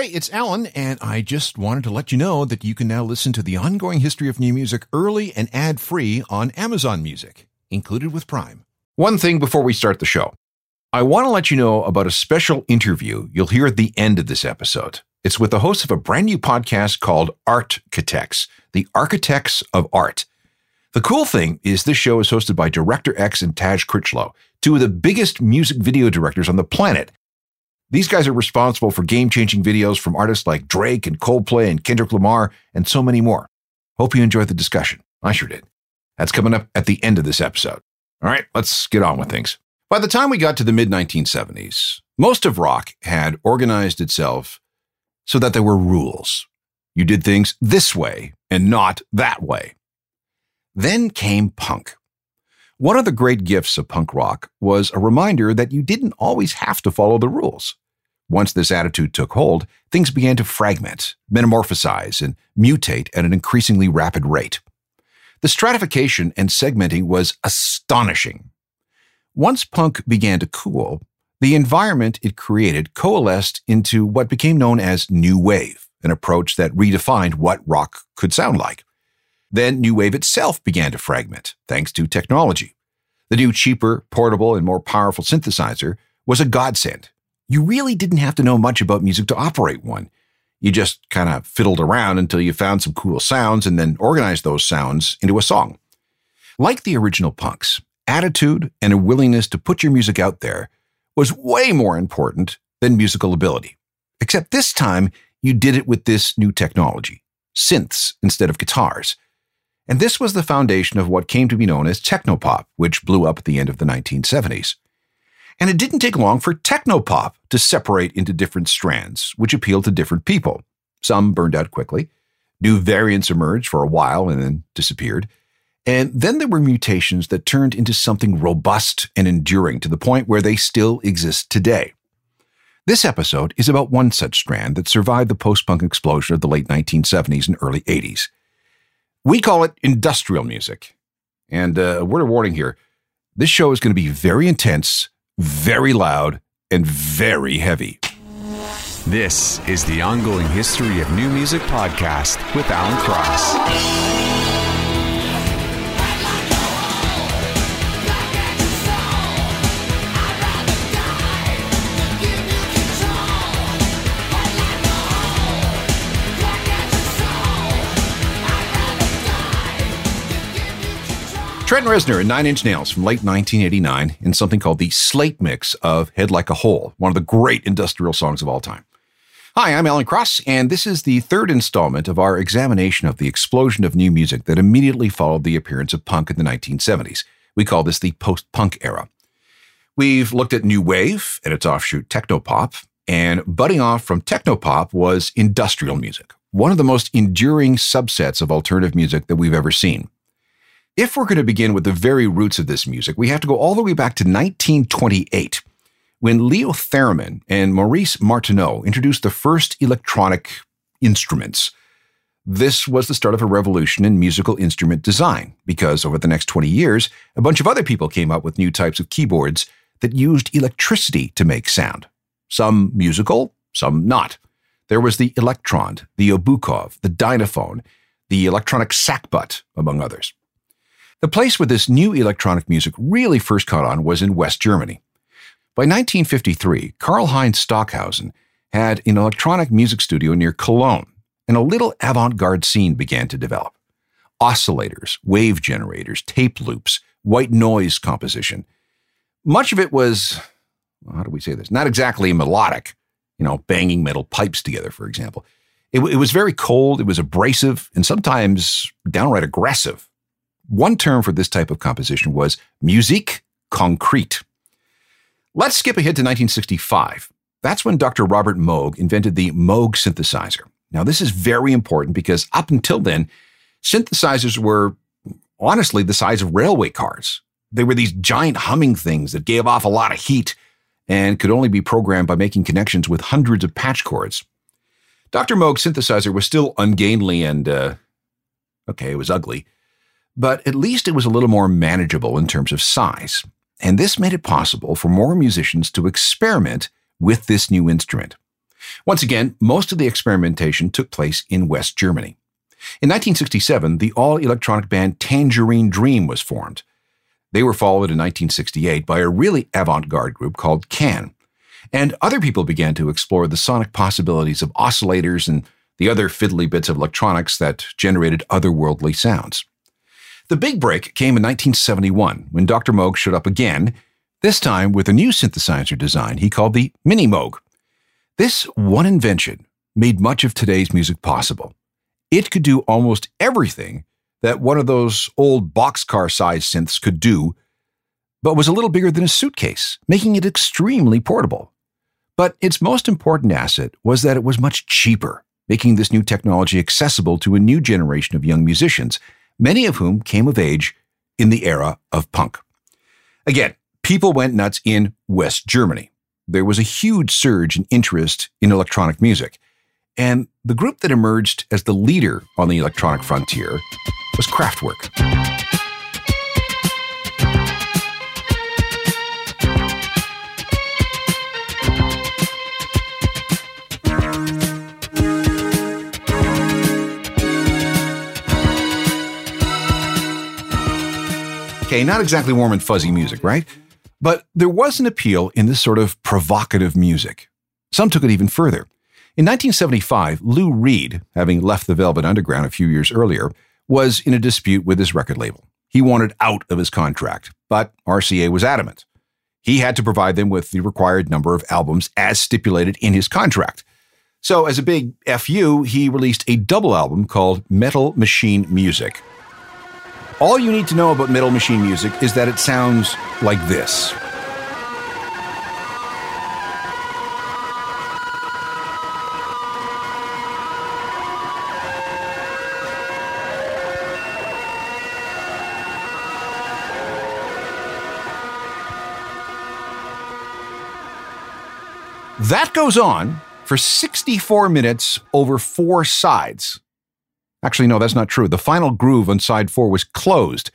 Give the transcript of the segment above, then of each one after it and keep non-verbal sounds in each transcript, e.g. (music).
Hey, it's Alan, and I just wanted to let you know that you can now listen to the ongoing history of new music early and ad free on Amazon Music, included with Prime. One thing before we start the show I want to let you know about a special interview you'll hear at the end of this episode. It's with the host of a brand new podcast called Architects, the Architects of Art. The cool thing is this show is hosted by Director X and Taj Critchlow, two of the biggest music video directors on the planet. These guys are responsible for game-changing videos from artists like Drake and Coldplay and Kendrick Lamar and so many more. Hope you enjoyed the discussion. I sure did. That's coming up at the end of this episode. All right, let's get on with things. By the time we got to the mid 1970s, most of rock had organized itself so that there were rules. You did things this way and not that way. Then came punk. One of the great gifts of punk rock was a reminder that you didn't always have to follow the rules. Once this attitude took hold, things began to fragment, metamorphosize, and mutate at an increasingly rapid rate. The stratification and segmenting was astonishing. Once punk began to cool, the environment it created coalesced into what became known as New Wave, an approach that redefined what rock could sound like. Then New Wave itself began to fragment, thanks to technology. The new, cheaper, portable, and more powerful synthesizer was a godsend. You really didn't have to know much about music to operate one. You just kind of fiddled around until you found some cool sounds and then organized those sounds into a song. Like the original punks, attitude and a willingness to put your music out there was way more important than musical ability. Except this time, you did it with this new technology synths instead of guitars. And this was the foundation of what came to be known as technopop, which blew up at the end of the 1970s. And it didn't take long for technopop to separate into different strands, which appealed to different people. Some burned out quickly. New variants emerged for a while and then disappeared. And then there were mutations that turned into something robust and enduring to the point where they still exist today. This episode is about one such strand that survived the post punk explosion of the late 1970s and early 80s. We call it industrial music. And uh, a word of warning here this show is going to be very intense, very loud, and very heavy. This is the ongoing history of new music podcast with Alan Cross. Trent Reznor and Nine Inch Nails from late 1989 in something called the Slate Mix of Head Like a Hole, one of the great industrial songs of all time. Hi, I'm Alan Cross, and this is the third installment of our examination of the explosion of new music that immediately followed the appearance of punk in the 1970s. We call this the post punk era. We've looked at new wave and its offshoot technopop, and budding off from technopop was industrial music, one of the most enduring subsets of alternative music that we've ever seen. If we're going to begin with the very roots of this music, we have to go all the way back to 1928 when Leo Theremin and Maurice Martenot introduced the first electronic instruments. This was the start of a revolution in musical instrument design because over the next 20 years, a bunch of other people came up with new types of keyboards that used electricity to make sound. Some musical, some not. There was the Elektron, the Obukhov, the Dynaphone, the electronic sackbut, among others. The place where this new electronic music really first caught on was in West Germany. By 1953, Karlheinz Stockhausen had an electronic music studio near Cologne, and a little avant garde scene began to develop. Oscillators, wave generators, tape loops, white noise composition. Much of it was, how do we say this? Not exactly melodic, you know, banging metal pipes together, for example. It, it was very cold, it was abrasive, and sometimes downright aggressive. One term for this type of composition was musique concrete. Let's skip ahead to 1965. That's when Dr. Robert Moog invented the Moog synthesizer. Now, this is very important because up until then, synthesizers were honestly the size of railway cars. They were these giant humming things that gave off a lot of heat and could only be programmed by making connections with hundreds of patch cords. Dr. Moog's synthesizer was still ungainly and, uh, okay, it was ugly, but at least it was a little more manageable in terms of size. And this made it possible for more musicians to experiment with this new instrument. Once again, most of the experimentation took place in West Germany. In 1967, the all electronic band Tangerine Dream was formed. They were followed in 1968 by a really avant garde group called Can. And other people began to explore the sonic possibilities of oscillators and the other fiddly bits of electronics that generated otherworldly sounds. The big break came in 1971 when Dr. Moog showed up again, this time with a new synthesizer design he called the Minimoog. This one invention made much of today's music possible. It could do almost everything that one of those old boxcar sized synths could do, but was a little bigger than a suitcase, making it extremely portable. But its most important asset was that it was much cheaper, making this new technology accessible to a new generation of young musicians, many of whom came of age in the era of punk. Again, people went nuts in West Germany there was a huge surge in interest in electronic music. And the group that emerged as the leader on the electronic frontier was Kraftwerk. Okay, not exactly warm and fuzzy music, right? But there was an appeal in this sort of provocative music. Some took it even further. In 1975, Lou Reed, having left the Velvet Underground a few years earlier, was in a dispute with his record label. He wanted out of his contract, but RCA was adamant. He had to provide them with the required number of albums as stipulated in his contract. So, as a big FU, he released a double album called Metal Machine Music, all you need to know about Metal Machine music is that it sounds like this. That goes on for 64 minutes over four sides. Actually, no, that's not true. The final groove on side four was closed,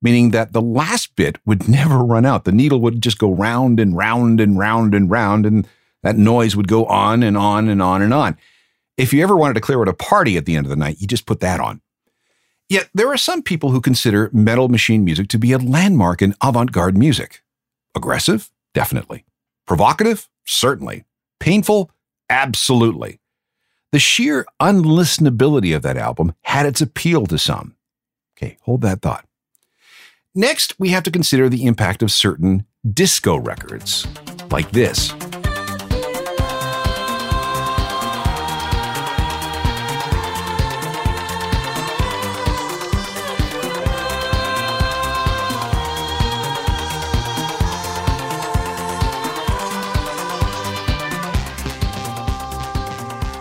meaning that the last bit would (laughs) never run out. The needle would just go round and round and round and round, and that noise would go on and on and on and on. If you ever wanted to clear out a party at the end of the night, you just put that on. Yet there are some people who consider metal machine music to be a landmark in avant garde music. Aggressive? Definitely. Provocative? Certainly. Painful? Absolutely. The sheer unlistenability of that album had its appeal to some. Okay, hold that thought. Next, we have to consider the impact of certain disco records, like this.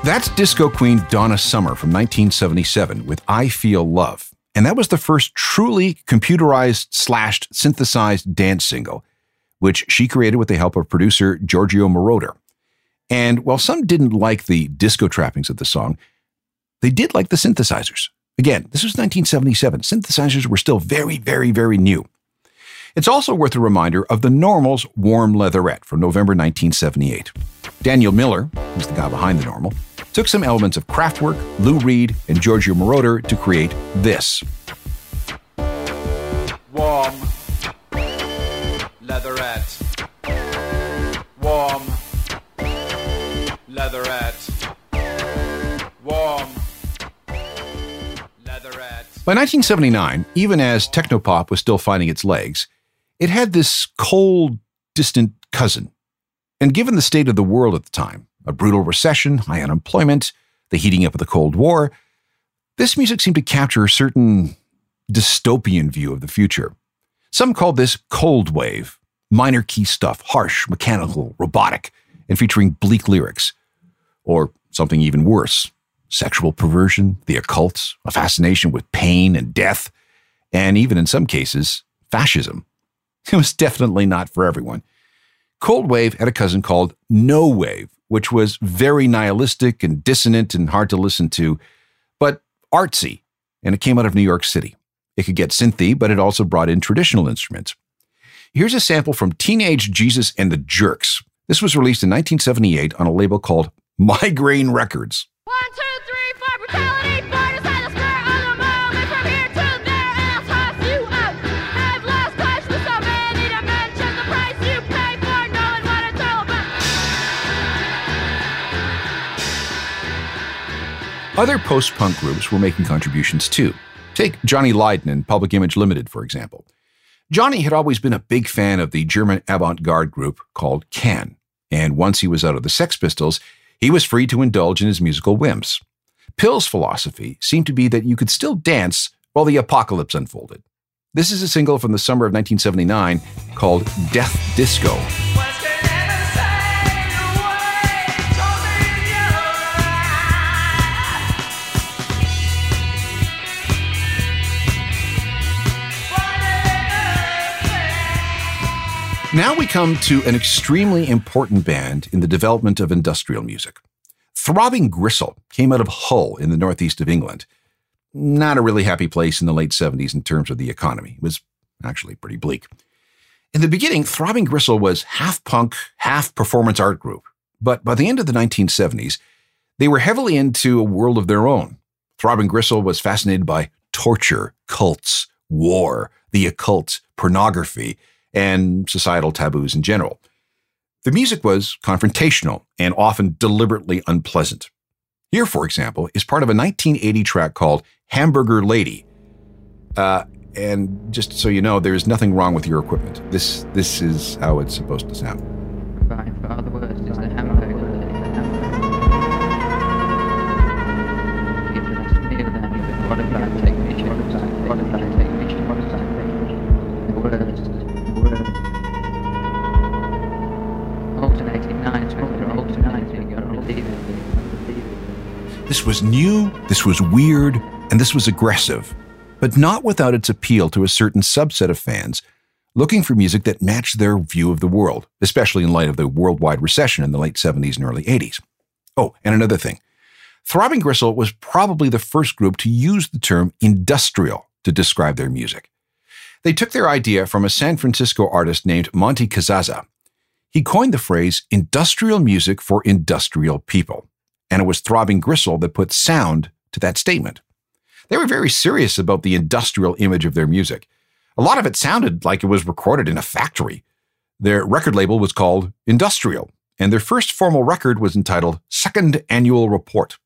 That's disco queen Donna Summer from 1977 with I Feel Love. And that was the first truly computerized slashed synthesized dance single, which she created with the help of producer Giorgio Moroder. And while some didn't like the disco trappings of the song, they did like the synthesizers. Again, this was 1977. Synthesizers were still very, very, very new. It's also worth a reminder of the Normal's Warm Leatherette from November 1978. Daniel Miller, who's the guy behind the Normal, took some elements of Kraftwerk, Lou Reed, and Giorgio Moroder to create this. Warm leatherette. Warm leatherette. Warm leatherette. By 1979, even as technopop was still finding its legs, it had this cold, distant cousin. And given the state of the world at the time, a brutal recession, high unemployment, the heating up of the Cold War, this music seemed to capture a certain dystopian view of the future. Some called this cold wave, minor key stuff, harsh, mechanical, robotic, and featuring bleak lyrics. Or something even worse sexual perversion, the occult, a fascination with pain and death, and even in some cases, fascism. It was definitely not for everyone. Cold Wave had a cousin called No Wave, which was very nihilistic and dissonant and hard to listen to, but artsy, and it came out of New York City. It could get synthy, but it also brought in traditional instruments. Here's a sample from Teenage Jesus and the Jerks. This was released in 1978 on a label called Migraine Records. One, two, three, four, brutality, Other post punk groups were making contributions too. Take Johnny Lydon and Public Image Limited, for example. Johnny had always been a big fan of the German avant garde group called Can, and once he was out of the Sex Pistols, he was free to indulge in his musical whims. PiL's philosophy seemed to be that you could still dance while the apocalypse unfolded. This is a single from the summer of 1979 called Death Disco. Now we come to an extremely important band in the development of industrial music. Throbbing Gristle came out of Hull in the northeast of England. Not a really happy place in the late 70s in terms of the economy. It was actually pretty bleak. In the beginning, Throbbing Gristle was half punk, half performance art group. But by the end of the 1970s, they were heavily into a world of their own. Throbbing Gristle was fascinated by torture, cults, war, the occult, pornography, and societal taboos in general. The music was confrontational and often deliberately unpleasant. Here, for example, is part of a 1980 track called Hamburger Lady. Uh, and just so you know, there is nothing wrong with your equipment. This this is how it's supposed to sound. This was new, this was weird, and this was aggressive, but not without its appeal to a certain subset of fans looking for music that matched their view of the world, especially in light of the worldwide recession in the late 70s and early 80s. Oh, and another thing. Throbbing Gristle was probably the first group to use the term industrial to describe their music. They took their idea from a San Francisco artist named Monte Cazazza. He coined the phrase industrial music for industrial people, and it was Throbbing Gristle that put sound to that statement. They were very serious about the industrial image of their music. A lot of it sounded like it was recorded in a factory. Their record label was called Industrial, and their first formal record was entitled Second Annual Report.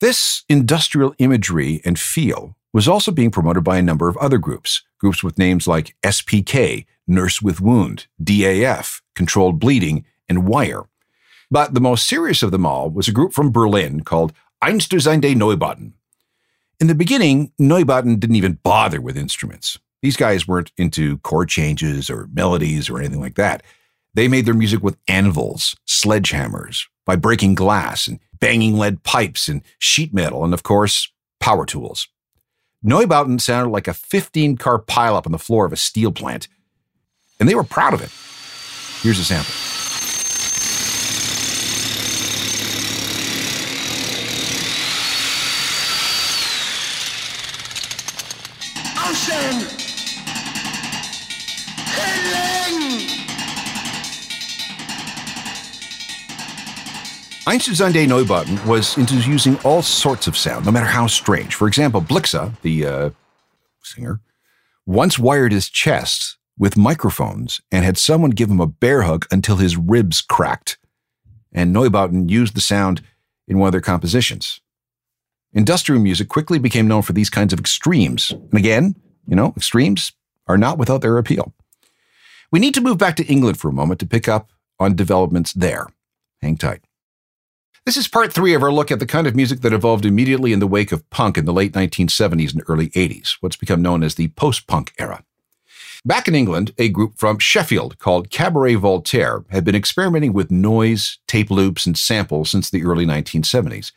This industrial imagery and feel was also being promoted by a number of other groups, groups with names like SPK, Nurse with Wound, DAF, Controlled Bleeding, and Wire. But the most serious of them all was a group from Berlin called Einstürzende Neubauten. In the beginning, Neubauten didn't even bother with instruments. These guys weren't into chord changes or melodies or anything like that. They made their music with anvils, sledgehammers, by breaking glass and banging lead pipes and sheet metal, and of course, power tools. Neubauten sounded like a 15 car pileup on the floor of a steel plant, and they were proud of it. Here's a sample. Einstürzende Neubauten was into using all sorts of sound, no matter how strange. For example, Blixa, the uh, singer, once wired his chest with microphones and had someone give him a bear hug until his ribs cracked. And Neubauten used the sound in one of their compositions. Industrial music quickly became known for these kinds of extremes. And again, you know, extremes are not without their appeal. We need to move back to England for a moment to pick up on developments there. Hang tight. This is part three of our look at the kind of music that evolved immediately in the wake of punk in the late 1970s and early 80s, what's become known as the post punk era. Back in England, a group from Sheffield called Cabaret Voltaire had been experimenting with noise, tape loops, and samples since the early 1970s.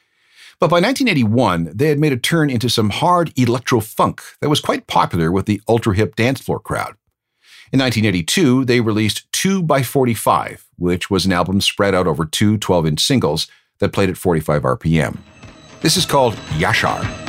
But by 1981, they had made a turn into some hard electro funk that was quite popular with the ultra hip dance floor crowd. In 1982, they released 2 by 45, which was an album spread out over two 12 inch singles that played at 45 RPM. This is called Yashar.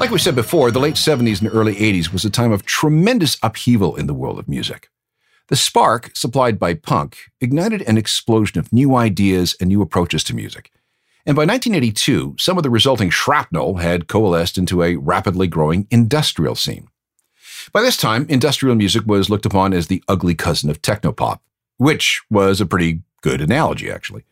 Like we said before, the late 70s and early 80s was a time of tremendous upheaval in the world of music. The spark, supplied by punk, ignited an explosion of new ideas and new approaches to music. And by 1982, some of the resulting shrapnel had coalesced into a rapidly growing industrial scene. By this time, industrial music was looked upon as the ugly cousin of technopop, which was a pretty good analogy, actually.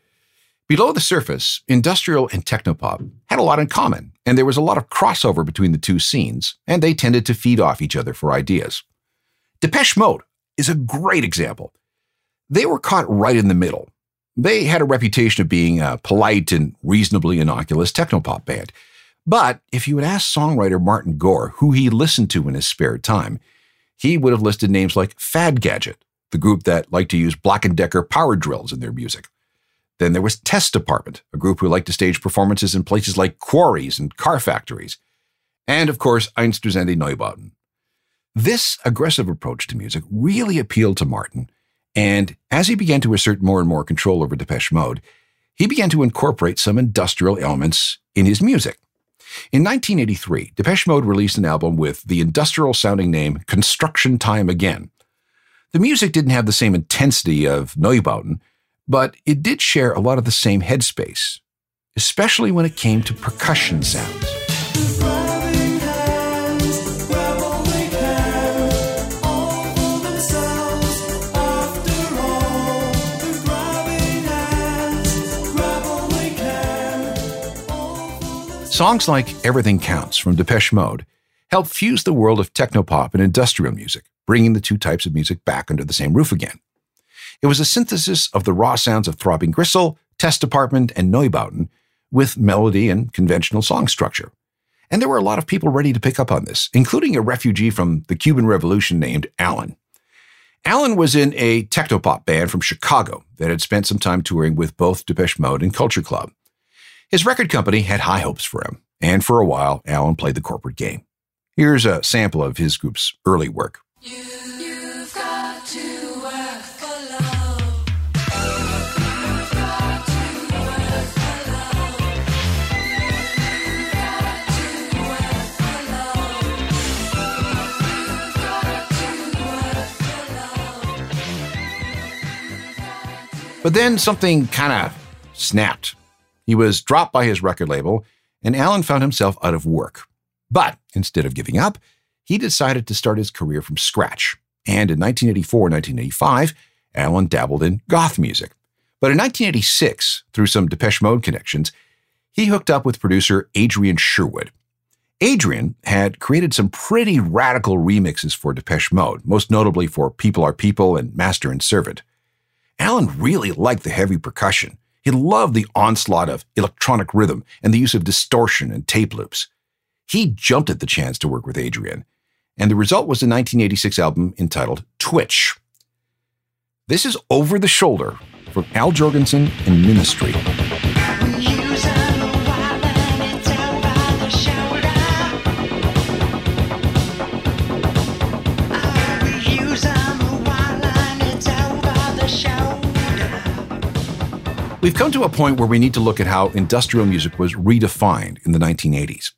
Below the surface, industrial and technopop had a lot in common, and there was a lot of crossover between the two scenes, and they tended to feed off each other for ideas. Depeche Mode is a great example. They were caught right in the middle, they had a reputation of being a polite and reasonably innocuous technopop band. But if you had asked songwriter Martin Gore who he listened to in his spare time, he would have listed names like Fad Gadget, the group that liked to use Black & Decker power drills in their music. Then there was Test Department, a group who liked to stage performances in places like quarries and car factories. And of course, Einstürzende Neubauten. This aggressive approach to music really appealed to Martin, and as he began to assert more and more control over Depeche Mode, he began to incorporate some industrial elements in his music. In 1983, Depeche Mode released an album with the industrial sounding name Construction Time Again. The music didn't have the same intensity of Neubauten, but it did share a lot of the same headspace, especially when it came to percussion sounds. Songs like Everything Counts from Depeche Mode helped fuse the world of technopop and industrial music, bringing the two types of music back under the same roof again. It was a synthesis of the raw sounds of Throbbing Gristle, Test Department, and Neubauten with melody and conventional song structure. And there were a lot of people ready to pick up on this, including a refugee from the Cuban Revolution named Alan. Alan was in a technopop band from Chicago that had spent some time touring with both Depeche Mode and Culture Club. His record company had high hopes for him, and for a while, Allen played the corporate game. Here's a sample of his group's early work. But then something kind of snapped. He was dropped by his record label, and Alan found himself out of work. But instead of giving up, he decided to start his career from scratch. And in 1984 1985, Alan dabbled in goth music. But in 1986, through some Depeche Mode connections, he hooked up with producer Adrian Sherwood. Adrian had created some pretty radical remixes for Depeche Mode, most notably for People Are People and Master and Servant. Alan really liked the heavy percussion. He loved the onslaught of electronic rhythm and the use of distortion and tape loops. He jumped at the chance to work with Adrian, and the result was a 1986 album entitled Twitch. This is Over the Shoulder from Al Jourgensen and Ministry. We've come to a point where we need to look at how industrial music was redefined in the 1980s.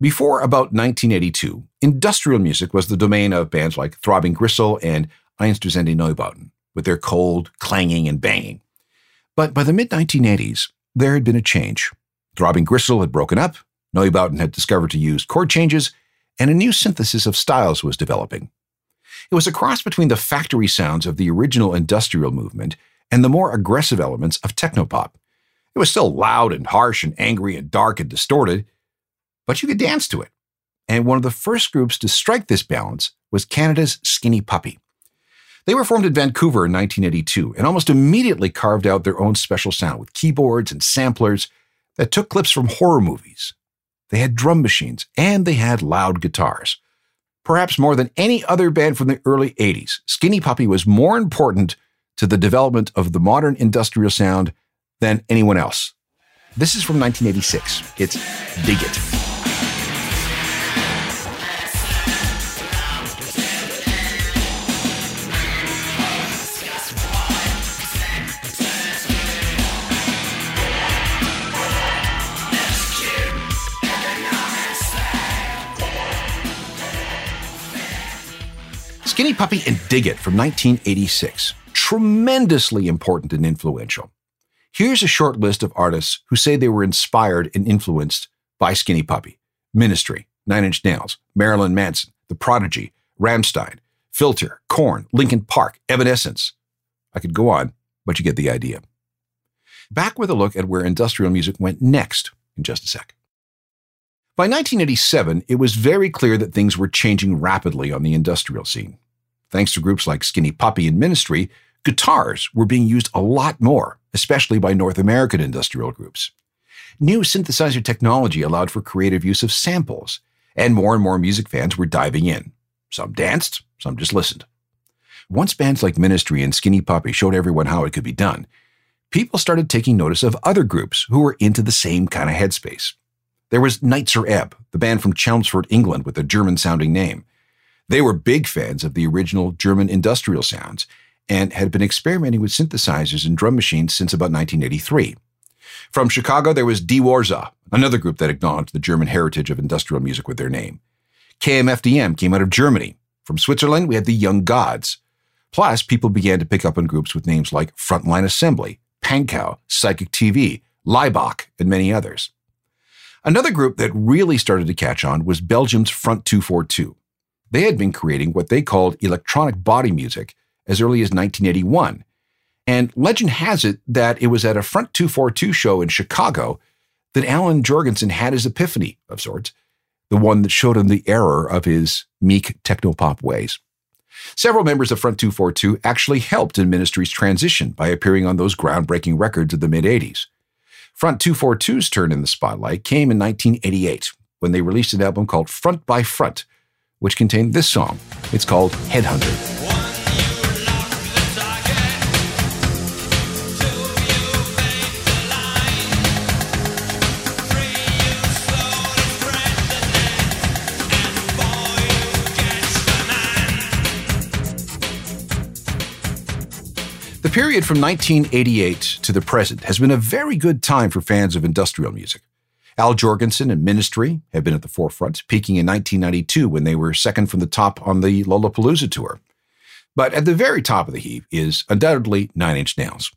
Before about 1982, industrial music was the domain of bands like Throbbing Gristle and Einstürzende Neubauten, with their cold, clanging, and banging. But by the mid 1980s, there had been a change. Throbbing Gristle had broken up, Neubauten had discovered to use chord changes, and a new synthesis of styles was developing. It was a cross between the factory sounds of the original industrial movement and the more aggressive elements of technopop. It was still loud and harsh and angry and dark and distorted, but you could dance to it. And one of the first groups to strike this balance was Canada's Skinny Puppy. They were formed in Vancouver in 1982 and almost immediately carved out their own special sound with keyboards and samplers that took clips from horror movies. They had drum machines and they had loud guitars. Perhaps more than any other band from the early 80s, Skinny Puppy was more important to the development of the modern industrial sound than anyone else. This is from 1986. It's Dig It. Skinny Puppy and Dig It from 1986. Tremendously important and influential. Here's a short list of artists who say they were inspired and influenced by Skinny Puppy Ministry, Nine Inch Nails, Marilyn Manson, The Prodigy, Rammstein, Filter, Korn, Linkin Park, Evanescence. I could go on, but you get the idea. Back with a look at where industrial music went next in just a sec. By 1987, it was very clear that things were changing rapidly on the industrial scene. Thanks to groups like Skinny Puppy and Ministry, guitars were being used a lot more, especially by North American industrial groups. New synthesizer technology allowed for creative use of samples, and more and more music fans were diving in. Some danced, some just listened. Once bands like Ministry and Skinny Puppy showed everyone how it could be done, people started taking notice of other groups who were into the same kind of headspace. There was Nitzer Ebb, the band from Chelmsford, England, with a German sounding name. They were big fans of the original German industrial sounds and had been experimenting with synthesizers and drum machines since about 1983. From Chicago, there was Die Warzau, another group that acknowledged the German heritage of industrial music with their name. KMFDM came out of Germany. From Switzerland, we had the Young Gods. Plus, people began to pick up on groups with names like Frontline Assembly, Pankow, Psychic TV, Laibach, and many others. Another group that really started to catch on was Belgium's Front 242. They had been creating what they called electronic body music as early as 1981. And legend has it that it was at a Front 242 show in Chicago that Alan Jourgensen had his epiphany of sorts, the one that showed him the error of his meek technopop ways. Several members of Front 242 actually helped in Ministry's transition by appearing on those groundbreaking records of the mid 80s. Front 242's turn in the spotlight came in 1988 when they released an album called Front by Front, which contained this song. It's called Headhunter. The period from 1988 to the present has been a very good time for fans of industrial music. Al Jourgensen and Ministry have been at the forefront, peaking in 1992 when they were second from the top on the Lollapalooza tour. But at the very top of the heap is undoubtedly Nine Inch Nails.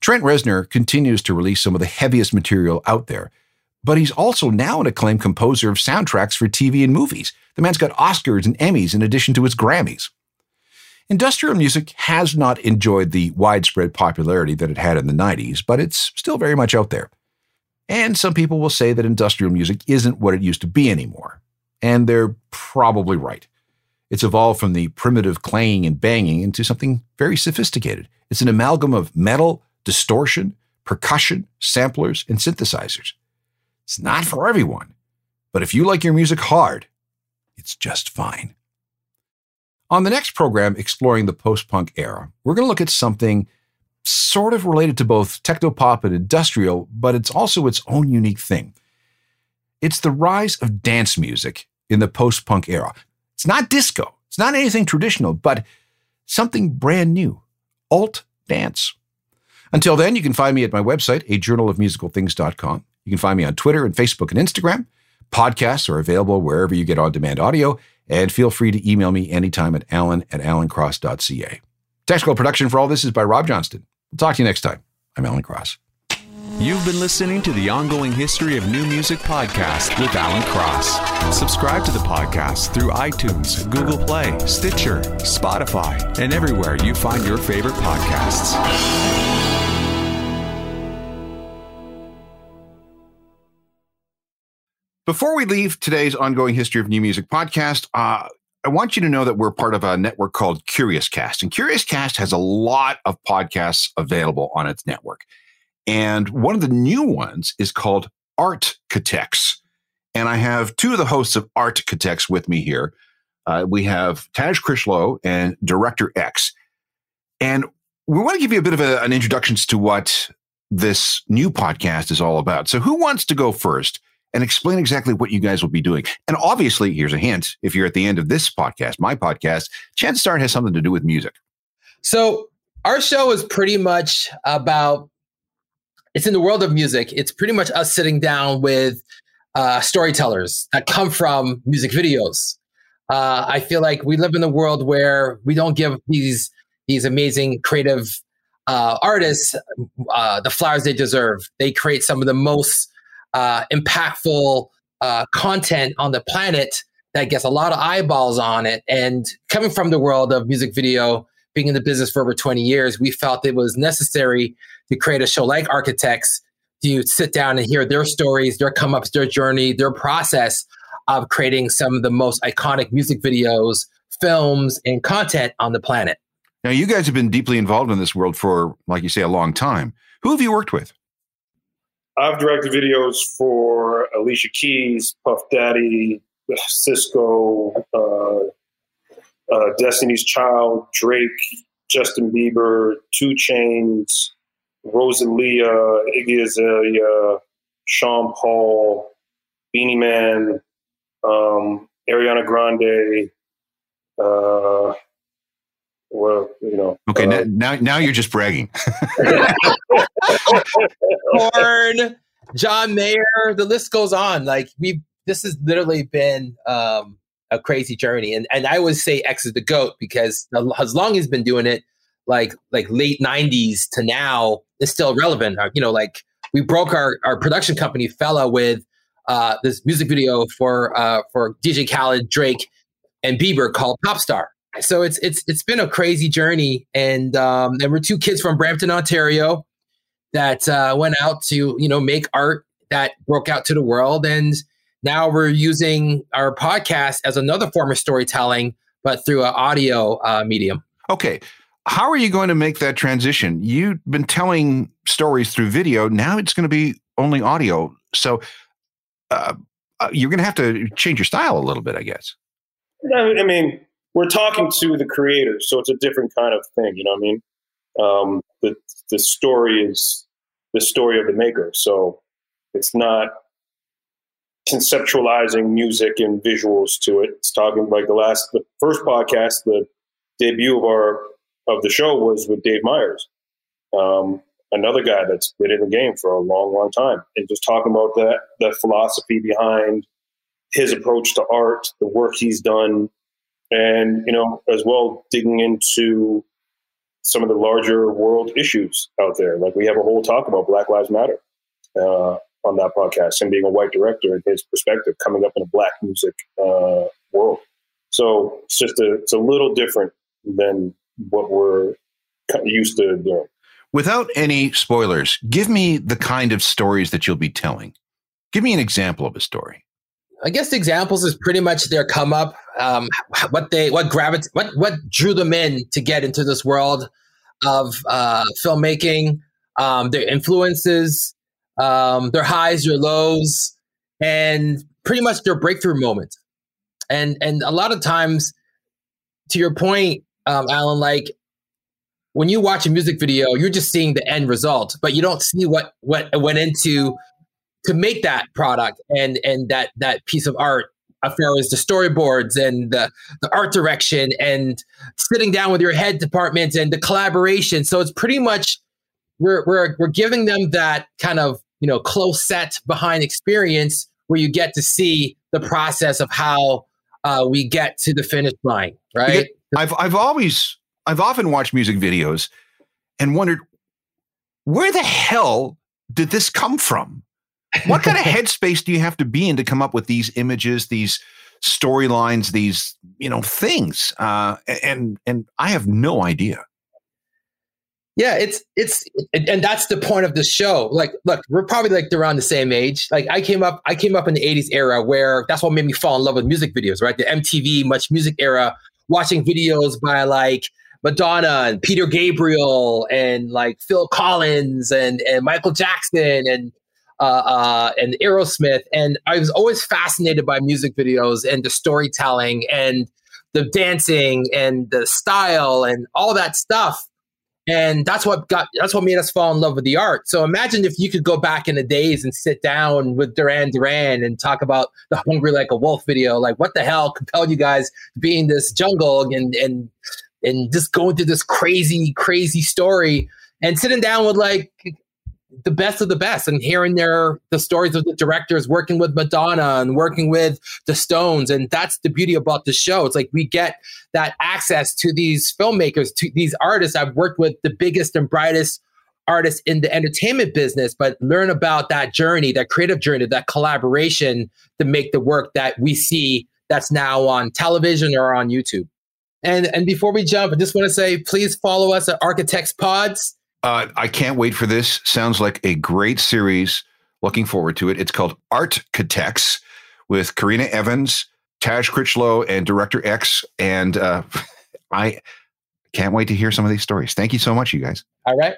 Trent Reznor continues to release some of the heaviest material out there, but he's also now an acclaimed composer of soundtracks for TV and movies. The man's got Oscars and Emmys in addition to his Grammys. Industrial music has not enjoyed the widespread popularity that it had in the 90s, but it's still very much out there. And some people will say that industrial music isn't what it used to be anymore. And they're probably right. It's evolved from the primitive clanging and banging into something very sophisticated. It's an amalgam of metal, distortion, percussion, samplers, and synthesizers. It's not for everyone, but if you like your music hard, it's just fine. On the next program, exploring the post punk era, we're going to look at something sort of related to both technopop and industrial, but it's also its own unique thing. It's the rise of dance music in the post punk era. It's not disco, it's not anything traditional, but something brand new alt dance. Until then, you can find me at my website, a journal of musical things.com. You can find me on Twitter and Facebook and Instagram. Podcasts are available wherever you get on demand audio, and feel free to email me anytime at alan at alancross.ca. Technical production for all this is by Rob Johnston. We'll talk to you next time. I'm Alan Cross. You've been listening to the Ongoing History of New Music podcast with Alan Cross. Subscribe to the podcast through iTunes, Google Play, Stitcher, Spotify, and everywhere you find your favorite podcasts. Before we leave today's ongoing history of new music podcast, uh, I want you to know that we're part of a network called Curiouscast, and Curiouscast has a lot of podcasts available on its network. And one of the new ones is called Architects. And I have two of the hosts of Architects with me here. Uh, we have Taj Critchlow and Director X. And we want to give you a bit of a, an introduction to what this new podcast is all about. So, who wants to go first and explain exactly what you guys will be doing? And obviously, here's a hint if you're at the end of this podcast, my podcast, Chance it has something to do with music. So our show is pretty much about it's in the world of music. It's pretty much us sitting down with uh, storytellers that come from music videos. Uh, I feel like we live in a world where we don't give these these amazing creative uh, artists uh, the flowers they deserve. They create some of the most uh, impactful uh, content on the planet that gets a lot of eyeballs on it. And coming from the world of music video, being in the business for over 20 years, we felt it was necessary to create a show like Architects to sit down and hear their stories, their come ups, their journey, their process of creating some of the most iconic music videos, films, and content on the planet. Now, you guys have been deeply involved in this world for, like you say, a long time. Who have you worked with? I've directed videos for Alicia Keys, Puff Daddy, Sisqó, uh, uh, Destiny's Child, Drake, Justin Bieber, 2 Chainz, Rosalia, Iggy Azalea, Sean Paul, Beenie Man, um, Ariana Grande. Uh, well, you know. Okay, uh, now now you're just bragging. (laughs) Korn, John Mayer, the list goes on. Like we, this has literally been um, a crazy journey, and and I always say X is the goat because as long as he's been doing it, like like late '90s to now, is still relevant. Uh, You know, like we broke our our production company fella with uh, this music video for uh, for DJ Khaled, Drake, and Bieber called Pop Star. So it's it's it's been a crazy journey, and um, and we're two kids from Brampton, Ontario that uh, went out to you know make art that broke out to the world and now we're using our podcast as another form of storytelling but through an audio uh, medium Okay, how are you going to make that transition? You've been telling stories through video. Now it's going to be only audio. So uh, uh, you're going to have to change your style a little bit, I guess. I I mean, we're talking to the creators, so it's a different kind of thing. You know what I mean? Um, the the story is the story of the maker, so it's not conceptualizing music and visuals to it. It's talking like the last, the first podcast, the debut of our of the show was with Dave Meyers, um, another guy that's been in the game for a long, long time, and just talking about that the philosophy behind his approach to art, the work he's done, and you know, as well digging into some of the larger world issues out there. Like we have a whole talk about Black Lives Matter uh, on that podcast, and being a white director and his perspective coming up in a black music uh, world. So it's just a it's a little different than what we're used to doing. Without any spoilers, give me the kind of stories that you'll be telling. Give me an example of a story. I guess examples is pretty much their come up, um, what they, what gravit, what what drew them in to get into this world of uh, filmmaking, um, their influences, um, their highs, their lows, and pretty much their breakthrough moment. And and a lot of times, to your point, um, Alan, like when you watch a music video, you're just seeing the end result, but you don't see what what went into to make that product and and that that piece of art as far as the storyboards and the, the art direction and sitting down with your head department and the collaboration so it's pretty much we're we're, we're giving them that kind of you know close set behind experience where you get to see the process of how uh, we get to the finish line right I've I've always I've often watched music videos and wondered where the hell did this come from? What kind of headspace do you have to be in to come up with these images, these storylines, these you know things? Uh, and and I have no idea. Yeah, it's it's and that's the point of the show. Like, look, we're probably like around the same age. Like, I came up, I came up in the '80s era where that's what made me fall in love with music videos, right? The MTV Much Music era, watching videos by like Madonna and Peter Gabriel and like Phil Collins and and Michael Jackson and uh, uh, and Aerosmith. And I was always fascinated by music videos and the storytelling and the dancing and the style and all that stuff. And that's what got that's what made us fall in love with the art. So imagine if you could go back in the days and sit down with duran duran and talk about the hungry like a wolf video. Like what the hell compelled you guys to be in this jungle and and and just going through this crazy crazy story? And sitting down with like the best of the best and hearing their the stories of the directors working with Madonna and working with the Stones. And that's the beauty about the show. It's like we get that access to these filmmakers to these artists. I've worked with the biggest and brightest artists in the entertainment business but learn about that journey that creative journey that collaboration to make the work that we see that's now on television or on YouTube. And and before we jump I just want to say please follow us at Architects Pods Uh, I can't wait for this. Sounds like a great series. Looking forward to it. It's called Architects with Karena Evans, Taj Critchlow, and Director X. And uh, (laughs) I can't wait to hear some of these stories. Thank you so much, you guys. all right